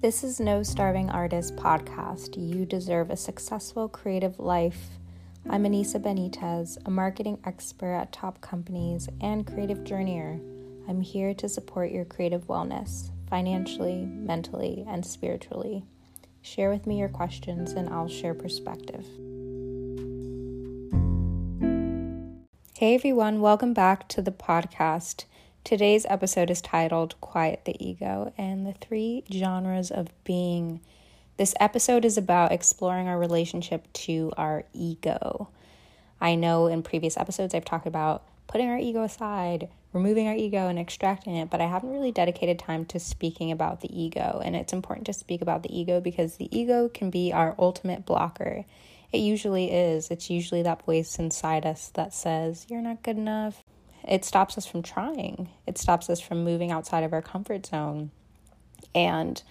This is No Starving Artist podcast. You deserve a successful creative life. I'm Anissa Benitez, a marketing expert at top companies and creative journeyer. I'm here to support your creative wellness, financially, mentally, and spiritually. Share with me your questions and I'll share perspective. Hey everyone, welcome back to the podcast. Today's episode is titled Quiet the Ego and the Three Genres of Being. This episode is about exploring our relationship to our ego. I know in previous episodes I've talked about putting our ego aside, removing our ego, and extracting it, but I haven't really dedicated time to speaking about the ego. And it's important to speak about the ego because the ego can be our ultimate blocker. It usually is. It's usually that voice inside us that says, You're not good enough it stops us from trying. It stops us from moving outside of our comfort zone. And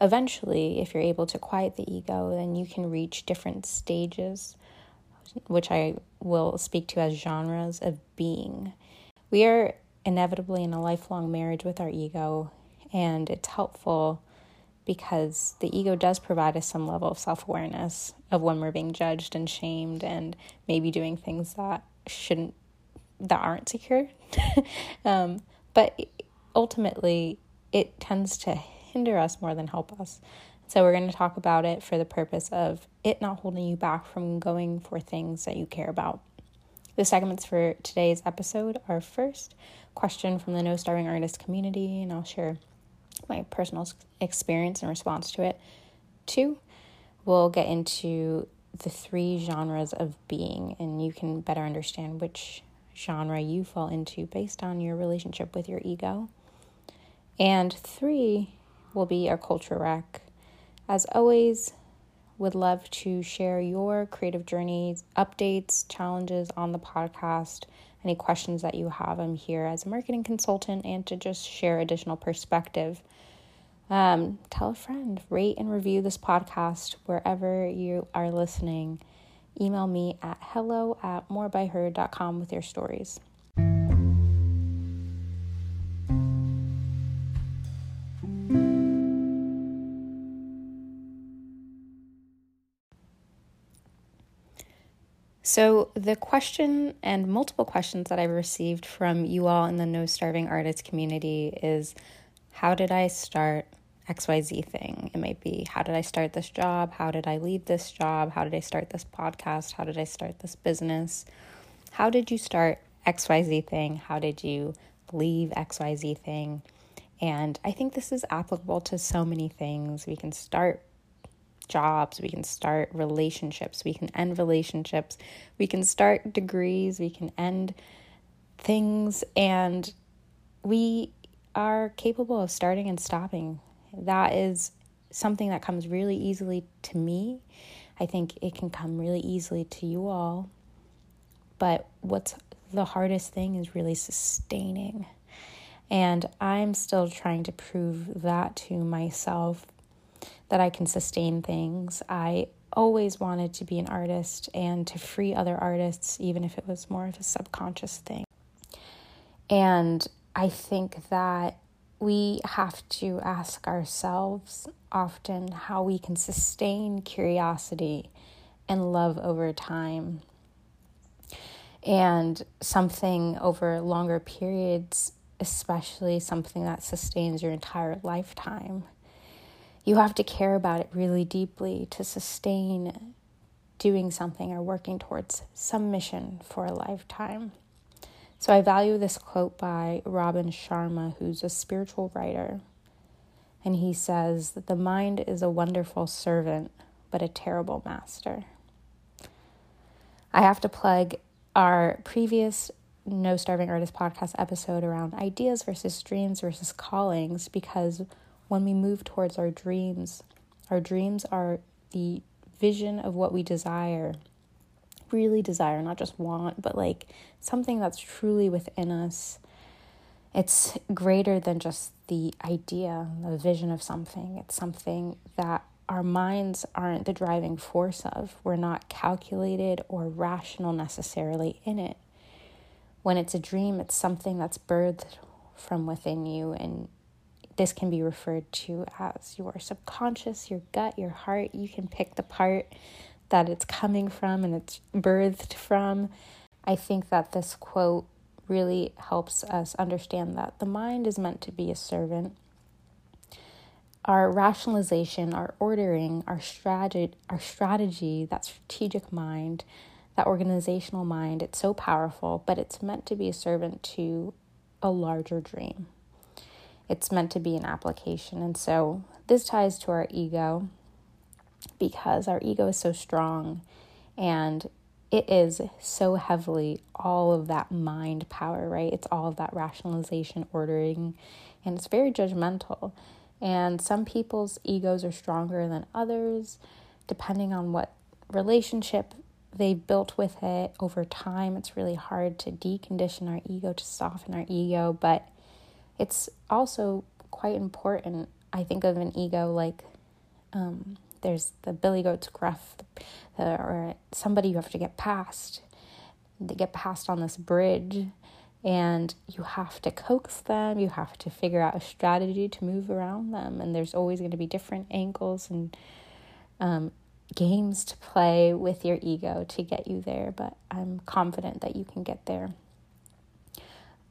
eventually, if you're able to quiet the ego, then you can reach different stages, which I will speak to as genres of being. We are inevitably in a lifelong marriage with our ego, and it's helpful because the ego does provide us some level of self awareness of when we're being judged and shamed and maybe doing things that shouldn't that aren't secure. um, but ultimately, it tends to hinder us more than help us. So, we're going to talk about it for the purpose of it not holding you back from going for things that you care about. The segments for today's episode are first, question from the No Starving Artist community, and I'll share my personal experience in response to it. Two, we'll get into the three genres of being, and you can better understand which genre you fall into based on your relationship with your ego. And three will be our culture rec. As always, would love to share your creative journeys, updates, challenges on the podcast, any questions that you have. I'm here as a marketing consultant and to just share additional perspective. Um, tell a friend, rate and review this podcast wherever you are listening email me at hello at morebyher.com with your stories. So, the question and multiple questions that I've received from you all in the No Starving Artists community is How did I start XYZ thing. It might be how did I start this job? How did I leave this job? How did I start this podcast? How did I start this business? How did you start XYZ thing? How did you leave XYZ thing? And I think this is applicable to so many things. We can start jobs, we can start relationships, we can end relationships, we can start degrees, we can end things, and we are capable of starting and stopping that is something that comes really easily to me. I think it can come really easily to you all. But what's the hardest thing is really sustaining. And I'm still trying to prove that to myself that I can sustain things. I always wanted to be an artist and to free other artists, even if it was more of a subconscious thing. And I think that we have to ask ourselves often how we can sustain curiosity and love over time. And something over longer periods, especially something that sustains your entire lifetime. You have to care about it really deeply to sustain doing something or working towards some mission for a lifetime. So I value this quote by Robin Sharma, who's a spiritual writer. And he says that the mind is a wonderful servant, but a terrible master. I have to plug our previous No Starving Artist podcast episode around ideas versus dreams versus callings because when we move towards our dreams, our dreams are the vision of what we desire really desire, not just want, but like something that's truly within us. It's greater than just the idea, the vision of something. It's something that our minds aren't the driving force of. We're not calculated or rational necessarily in it. When it's a dream, it's something that's birthed from within you and this can be referred to as your subconscious, your gut, your heart. You can pick the part that it's coming from and it's birthed from. I think that this quote really helps us understand that the mind is meant to be a servant. Our rationalization, our ordering, our strategy, our strategy, that strategic mind, that organizational mind, it's so powerful, but it's meant to be a servant to a larger dream. It's meant to be an application. And so this ties to our ego because our ego is so strong and it is so heavily all of that mind power, right? It's all of that rationalization, ordering, and it's very judgmental. And some people's egos are stronger than others, depending on what relationship they've built with it over time. It's really hard to decondition our ego, to soften our ego, but it's also quite important. I think of an ego like um, there's the billy goat's gruff, or somebody you have to get past. They get past on this bridge, and you have to coax them. You have to figure out a strategy to move around them, and there's always going to be different angles and um, games to play with your ego to get you there. But I'm confident that you can get there.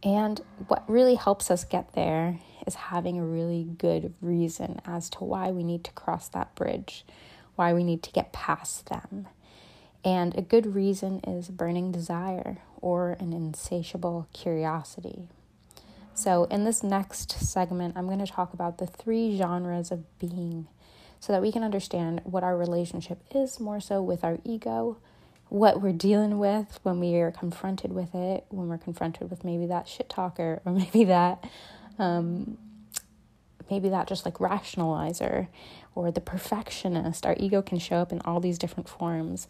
And what really helps us get there is having a really good reason as to why we need to cross that bridge, why we need to get past them. And a good reason is burning desire or an insatiable curiosity. So, in this next segment, I'm going to talk about the three genres of being so that we can understand what our relationship is more so with our ego, what we're dealing with when we are confronted with it, when we're confronted with maybe that shit talker or maybe that um, maybe that just like rationalizer or the perfectionist. Our ego can show up in all these different forms.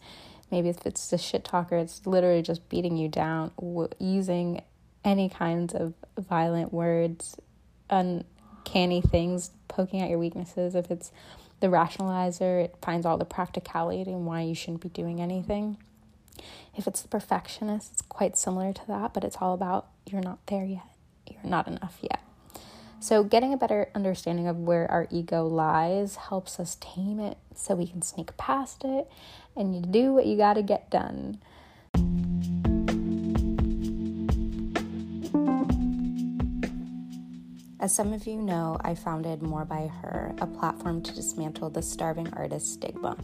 Maybe if it's the shit talker, it's literally just beating you down, w- using any kinds of violent words, uncanny things, poking at your weaknesses. If it's the rationalizer, it finds all the practicality and why you shouldn't be doing anything. If it's the perfectionist, it's quite similar to that, but it's all about you're not there yet. You're not enough yet. So, getting a better understanding of where our ego lies helps us tame it so we can sneak past it and you do what you got to get done. As some of you know, I founded More by Her, a platform to dismantle the starving artist stigma.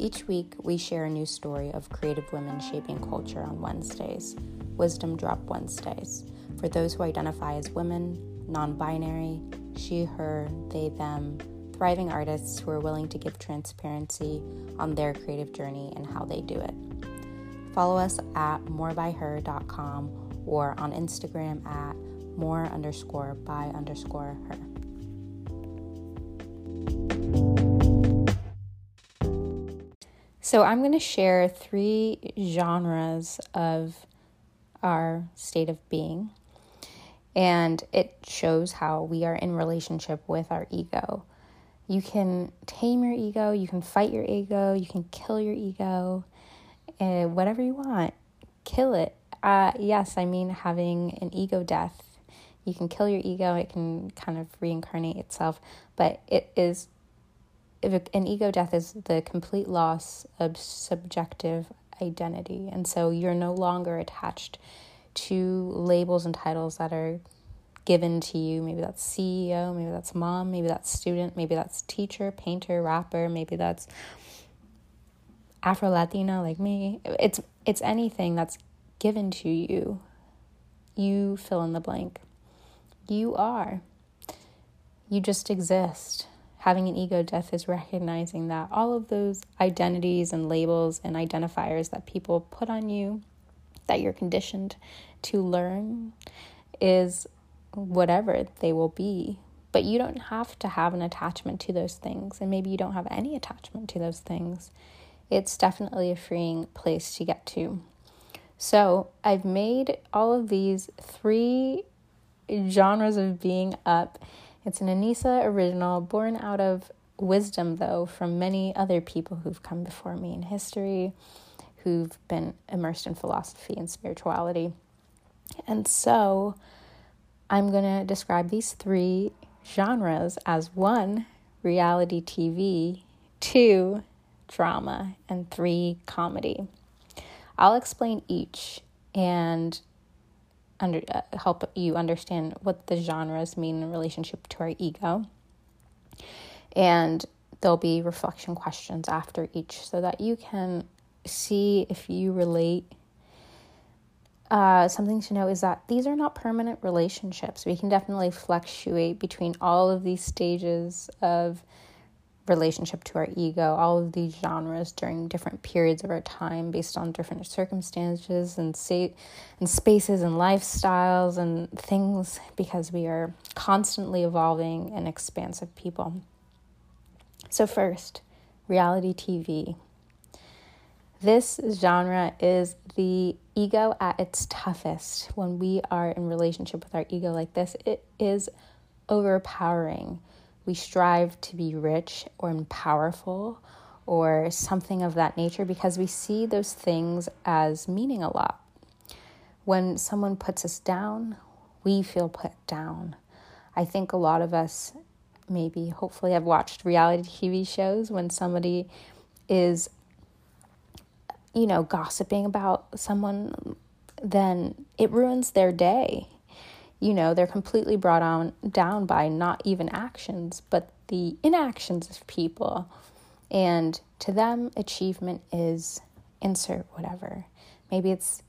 Each week, we share a new story of creative women shaping culture on Wednesdays, Wisdom Drop Wednesdays, for those who identify as women, non binary, she, her, they, them, thriving artists who are willing to give transparency on their creative journey and how they do it. Follow us at morebyher.com or on Instagram at more underscore by underscore her. So, I'm going to share three genres of our state of being, and it shows how we are in relationship with our ego. You can tame your ego, you can fight your ego, you can kill your ego, uh, whatever you want, kill it. Uh, yes, I mean having an ego death. You can kill your ego, it can kind of reincarnate itself, but it is if an ego death is the complete loss of subjective identity. And so you're no longer attached to labels and titles that are given to you. Maybe that's CEO, maybe that's mom, maybe that's student, maybe that's teacher, painter, rapper, maybe that's Afro Latina like me. It's it's anything that's given to you. You fill in the blank. You are. You just exist having an ego death is recognizing that all of those identities and labels and identifiers that people put on you, that you're conditioned to learn, is whatever they will be. But you don't have to have an attachment to those things, and maybe you don't have any attachment to those things. It's definitely a freeing place to get to. So, I've made all of these three genres of being up it's an Anissa original born out of wisdom, though, from many other people who've come before me in history, who've been immersed in philosophy and spirituality. And so I'm going to describe these three genres as one, reality TV, two, drama, and three, comedy. I'll explain each and under, uh, help you understand what the genres mean in relationship to our ego. And there'll be reflection questions after each so that you can see if you relate. Uh, something to know is that these are not permanent relationships. We can definitely fluctuate between all of these stages of relationship to our ego, all of these genres during different periods of our time based on different circumstances and say, and spaces and lifestyles and things because we are constantly evolving and expansive people. So, first, reality TV. This genre is the ego at its toughest. When we are in relationship with our ego like this, it is overpowering. We strive to be rich or powerful or something of that nature because we see those things as meaning a lot. When someone puts us down, we feel put down. I think a lot of us maybe hopefully have watched reality TV shows when somebody is you know gossiping about someone then it ruins their day. You know they're completely brought on down by not even actions but the inactions of people. And to them achievement is insert whatever. Maybe it's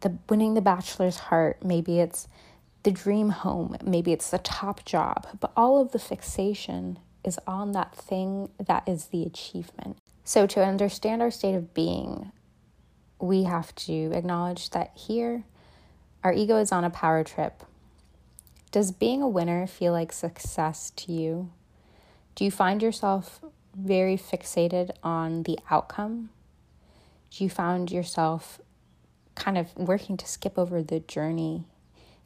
the winning the bachelor's heart. Maybe it's the dream home, maybe it's the top job, but all of the fixation is on that thing that is the achievement. So, to understand our state of being, we have to acknowledge that here our ego is on a power trip. Does being a winner feel like success to you? Do you find yourself very fixated on the outcome? Do you find yourself kind of working to skip over the journey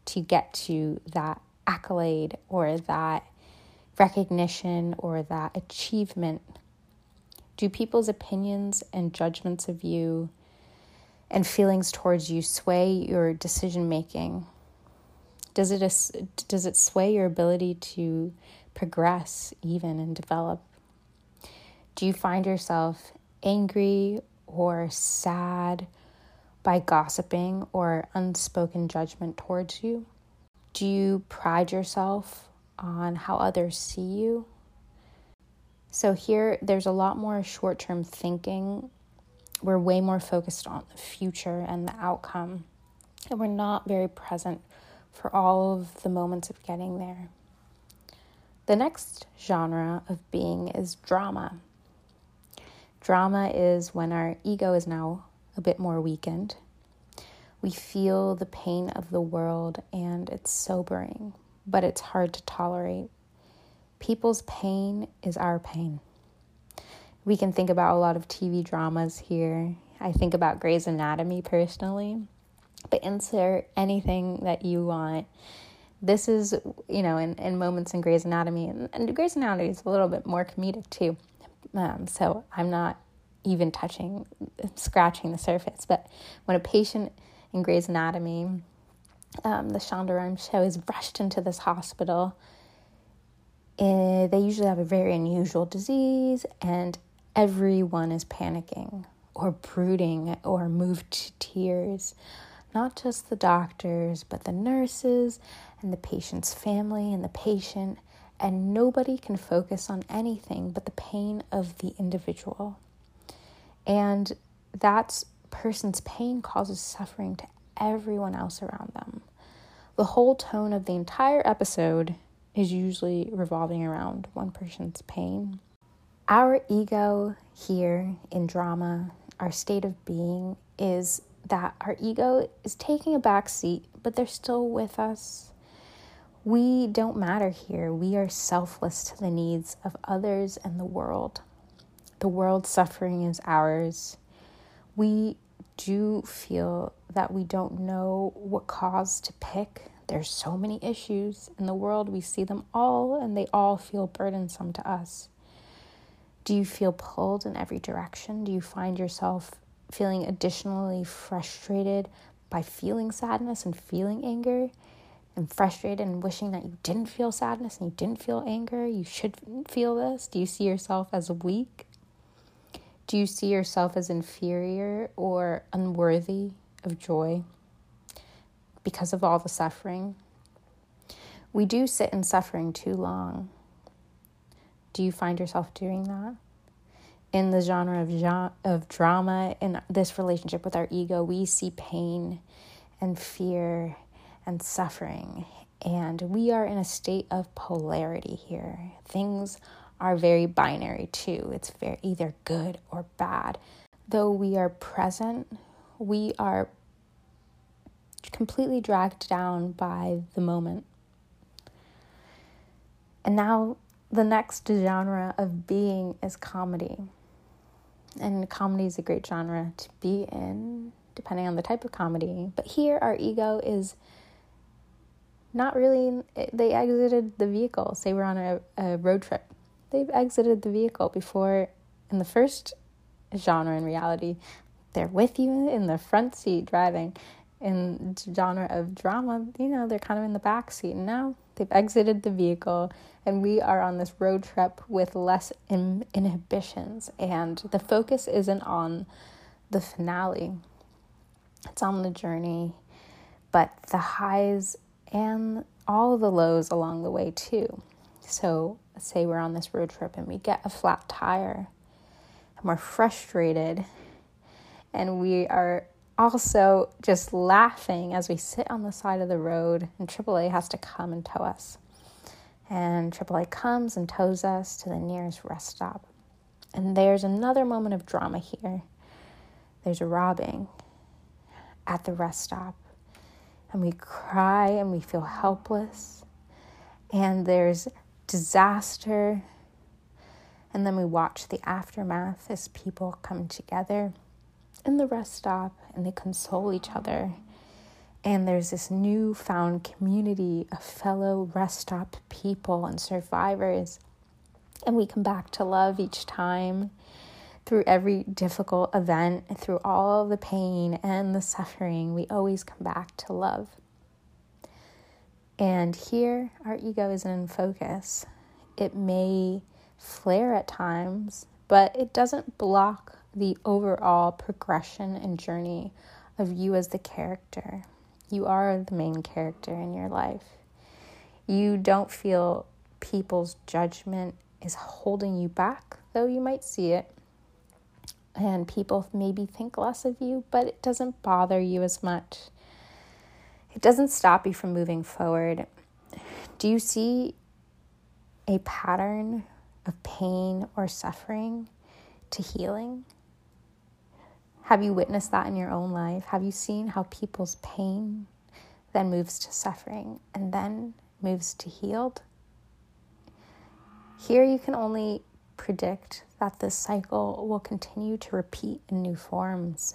to get to that accolade or that recognition or that achievement? Do people's opinions and judgments of you and feelings towards you sway your decision making? Does it does it sway your ability to progress even and develop? Do you find yourself angry or sad by gossiping or unspoken judgment towards you? Do you pride yourself on how others see you? So, here there's a lot more short term thinking. We're way more focused on the future and the outcome, and we're not very present for all of the moments of getting there. The next genre of being is drama. Drama is when our ego is now a bit more weakened. We feel the pain of the world and it's sobering, but it's hard to tolerate. People's pain is our pain. We can think about a lot of TV dramas here. I think about Grey's Anatomy personally, but insert anything that you want. This is, you know, in, in moments in Grey's Anatomy, and, and Grey's Anatomy is a little bit more comedic too. Um, so I'm not even touching, scratching the surface. But when a patient in Grey's Anatomy, um, the Rhimes show is rushed into this hospital. Uh, they usually have a very unusual disease, and everyone is panicking or brooding or moved to tears. Not just the doctors, but the nurses and the patient's family and the patient, and nobody can focus on anything but the pain of the individual. And that person's pain causes suffering to everyone else around them. The whole tone of the entire episode is usually revolving around one person's pain. Our ego here in drama, our state of being, is that our ego is taking a back seat, but they're still with us. We don't matter here. We are selfless to the needs of others and the world. The world's suffering is ours. We do feel that we don't know what cause to pick. There's so many issues in the world. We see them all, and they all feel burdensome to us. Do you feel pulled in every direction? Do you find yourself feeling additionally frustrated by feeling sadness and feeling anger? and frustrated and wishing that you didn't feel sadness and you didn't feel anger? You should feel this. Do you see yourself as weak? Do you see yourself as inferior or unworthy of joy because of all the suffering? We do sit in suffering too long. Do you find yourself doing that? In the genre of, of drama, in this relationship with our ego, we see pain and fear and suffering. And we are in a state of polarity here. Things are very binary too. It's very either good or bad. Though we are present, we are completely dragged down by the moment. And now the next genre of being is comedy. And comedy is a great genre to be in, depending on the type of comedy. But here, our ego is not really, they exited the vehicle. Say we're on a, a road trip. They've exited the vehicle before, in the first genre in reality, they're with you in the front seat driving. In genre of drama, you know, they're kind of in the back seat. And now they've exited the vehicle, and we are on this road trip with less in- inhibitions. And the focus isn't on the finale, it's on the journey. But the highs and all the lows along the way, too. So, say we're on this road trip and we get a flat tire and we're frustrated and we are also just laughing as we sit on the side of the road and AAA has to come and tow us. And AAA comes and tows us to the nearest rest stop. And there's another moment of drama here. There's a robbing at the rest stop and we cry and we feel helpless, and there's disaster. And then we watch the aftermath as people come together in the rest stop and they console each other. And there's this newfound community of fellow rest stop people and survivors. And we come back to love each time through every difficult event, through all the pain and the suffering, we always come back to love. And here, our ego isn't in focus. It may flare at times, but it doesn't block the overall progression and journey of you as the character. You are the main character in your life. You don't feel people's judgment is holding you back, though you might see it and people maybe think less of you, but it doesn't bother you as much. It doesn't stop you from moving forward. Do you see a pattern of pain or suffering to healing? Have you witnessed that in your own life? Have you seen how people's pain then moves to suffering and then moves to healed? Here you can only predict that this cycle will continue to repeat in new forms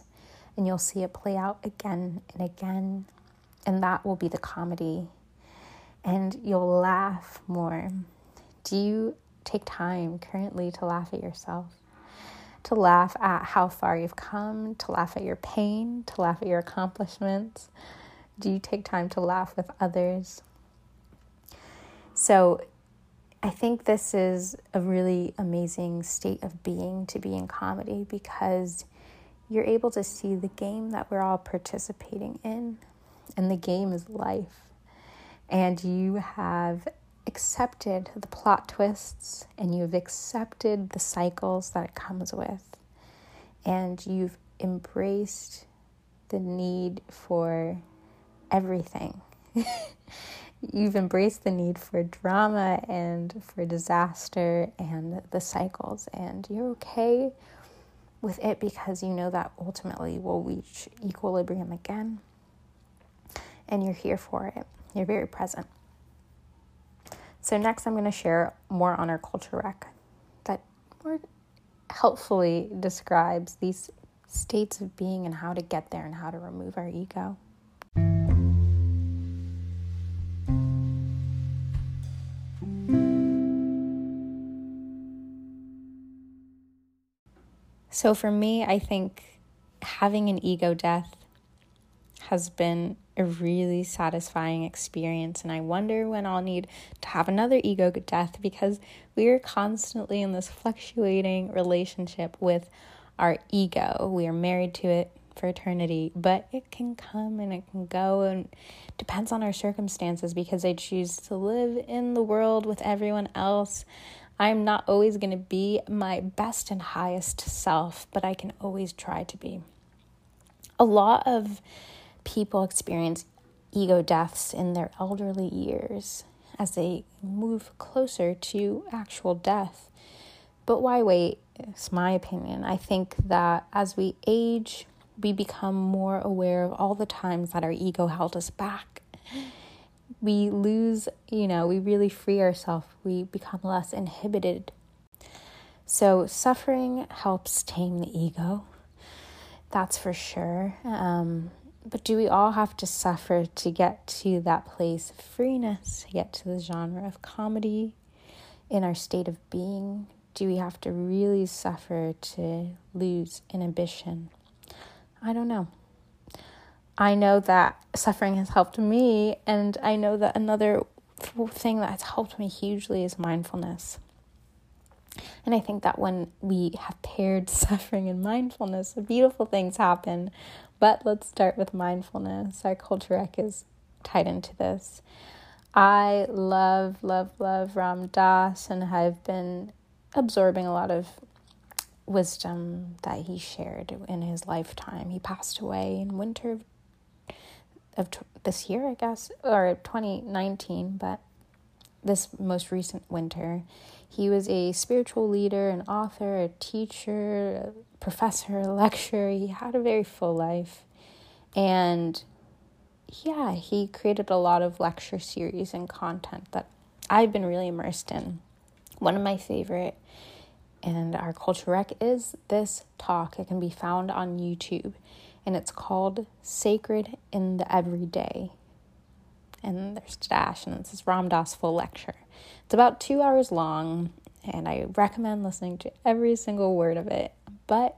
and you'll see it play out again and again. And that will be the comedy. And you'll laugh more. Do you take time currently to laugh at yourself? To laugh at how far you've come, to laugh at your pain, to laugh at your accomplishments? Do you take time to laugh with others? So, I think this is a really amazing state of being to be in comedy because you're able to see the game that we're all participating in, and the game is life. And you have accepted the plot twists and you've accepted the cycles that it comes with, and you've embraced the need for everything. you've embraced the need for drama and for disaster and the cycles, and you're okay with it because you know that ultimately we'll reach equilibrium again, and you're here for it. You're very present. So, next, I'm going to share more on our culture rec that more helpfully describes these states of being and how to get there and how to remove our ego. So for me, I think having an ego death has been a really satisfying experience. And I wonder when I'll need to have another ego death because we are constantly in this fluctuating relationship with our ego. We are married to it for eternity, but it can come and it can go and depends on our circumstances because I choose to live in the world with everyone else. I'm not always going to be my best and highest self, but I can always try to be. A lot of people experience ego deaths in their elderly years as they move closer to actual death. But why wait? It's my opinion. I think that as we age, we become more aware of all the times that our ego held us back. We lose, you know, we really free ourselves. We become less inhibited. So, suffering helps tame the ego. That's for sure. Um, but do we all have to suffer to get to that place of freeness, to get to the genre of comedy in our state of being? Do we have to really suffer to lose inhibition? I don't know. I know that suffering has helped me, and I know that another thing that has helped me hugely is mindfulness. And I think that when we have paired suffering and mindfulness, beautiful things happen but let's start with mindfulness. Our culture rec is tied into this. I love, love, love Ram Dass and I've been absorbing a lot of wisdom that he shared in his lifetime. He passed away in winter of, of t- this year, I guess, or 2019, but this most recent winter. He was a spiritual leader, an author, a teacher, a professor, a lecturer. He had a very full life. And yeah, he created a lot of lecture series and content that I've been really immersed in. One of my favorite and our culture rec is this talk. It can be found on YouTube and it's called Sacred in the Everyday. And there's Dash and this Ram Dass full lecture. It's about two hours long and I recommend listening to every single word of it but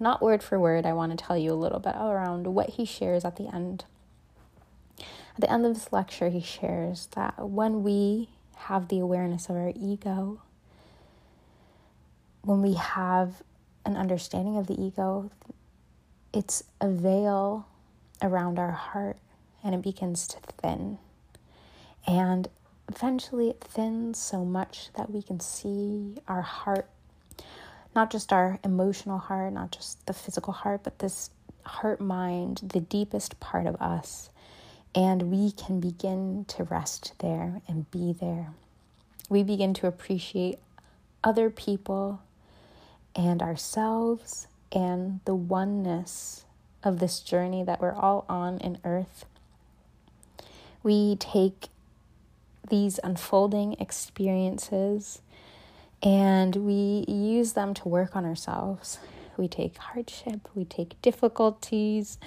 not word for word. I want to tell you a little bit around what he shares at the end. At the end of this lecture, he shares that when we have the awareness of our ego, when we have an understanding of the ego, it's a veil around our heart and it begins to thin. And eventually it thins so much that we can see our heart not just our emotional heart, not just the physical heart, but this heart mind, the deepest part of us. And we can begin to rest there and be there. We begin to appreciate other people and ourselves and the oneness of this journey that we're all on in earth. We take these unfolding experiences and we use them to work on ourselves. We take hardship, we take difficulties,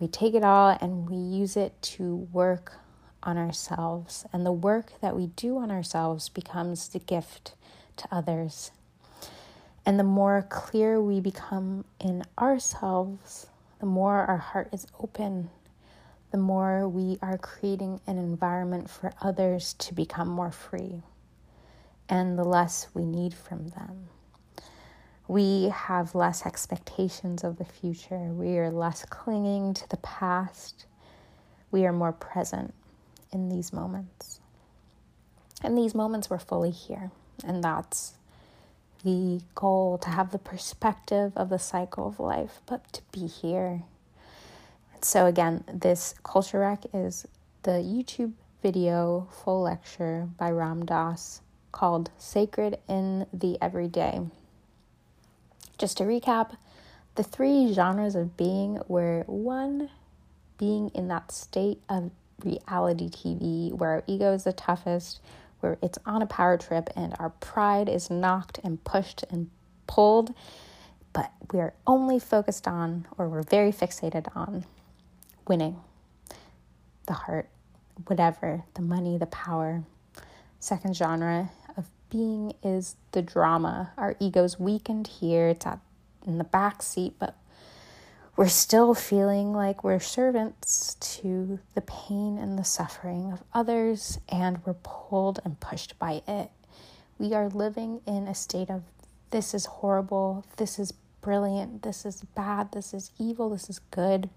we take it all and we use it to work on ourselves. And the work that we do on ourselves becomes the gift to others. And the more clear we become in ourselves, the more our heart is open, the more we are creating an environment for others to become more free and the less we need from them. We have less expectations of the future. We are less clinging to the past. We are more present in these moments. And these moments we're fully here. And that's the goal to have the perspective of the cycle of life, but to be here. So, again, this culture rec is the YouTube video full lecture by Ram Dass called Sacred in the Everyday. Just to recap, the three genres of being were one, being in that state of reality TV where our ego is the toughest, where it's on a power trip and our pride is knocked and pushed and pulled, but we're only focused on, or we're very fixated on, winning the heart, whatever, the money, the power. Second genre of being is the drama. Our ego's weakened here, it's at, in the back seat, but we're still feeling like we're servants to the pain and the suffering of others, and we're pulled and pushed by it. We are living in a state of this is horrible, this is brilliant, this is bad, this is evil, this is good.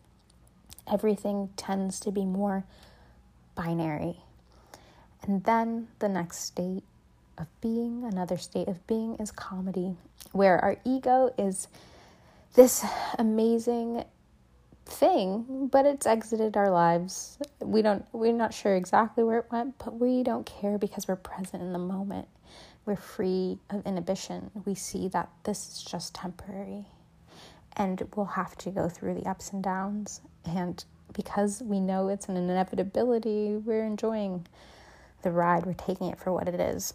Everything tends to be more binary. And then the next state of being, another state of being, is comedy, where our ego is this amazing thing, but it's exited our lives. We don't we're not sure exactly where it went, but we don't care because we're present in the moment. We're free of inhibition. We see that this is just temporary. And we'll have to go through the ups and downs. And because we know it's an inevitability, we're enjoying the ride. We're taking it for what it is.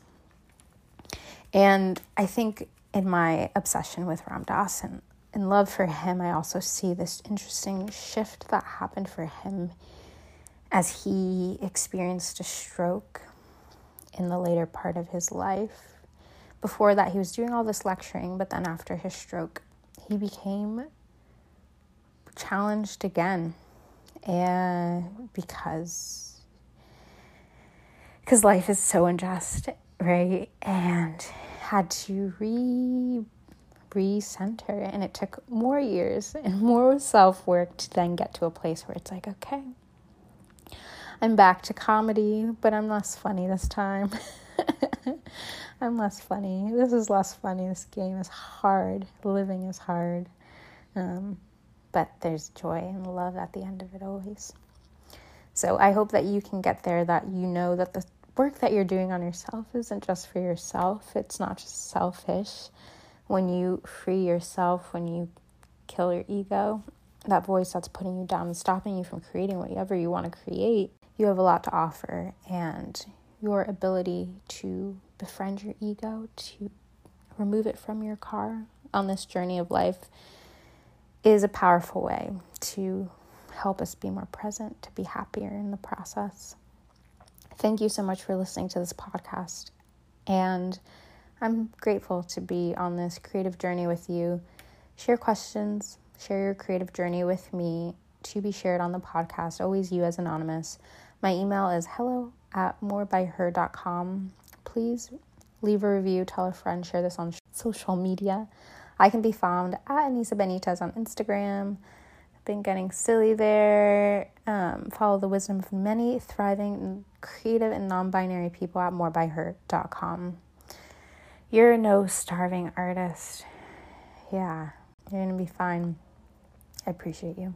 And I think in my obsession with Ram Dass and in love for him, I also see this interesting shift that happened for him as he experienced a stroke in the later part of his life. Before that, he was doing all this lecturing, but then after his stroke, he became challenged again. And because because life is so unjust right? And had to re recenter and it took more years and more self work to then get to a place where it's like okay I'm back to comedy but I'm less funny this time. I'm less funny. This is less funny. This game is hard. Living is hard. Um, but there's joy and love at the end of it always. So I hope that you can get there that you know that the work that you're doing on yourself isn't just for yourself. It's not just selfish. When you free yourself, when you kill your ego, that voice that's putting you down and stopping you from creating whatever you want to create, you have a lot to offer. And your ability to befriend your ego, to remove it from your car on this journey of life, is a powerful way to help us be more present, to be happier in the process. Thank you so much for listening to this podcast. And I'm grateful to be on this creative journey with you. Share questions, share your creative journey with me to be shared on the podcast. Always you as anonymous. My email is hello at morebyher.com. Please leave a review, tell a friend, share this on social media. I can be found at Anissa Benitez on Instagram. Been getting silly there. Um, follow the wisdom of many thriving, creative, and non binary people at morebyher.com. You're no starving artist. Yeah, you're going to be fine. I appreciate you.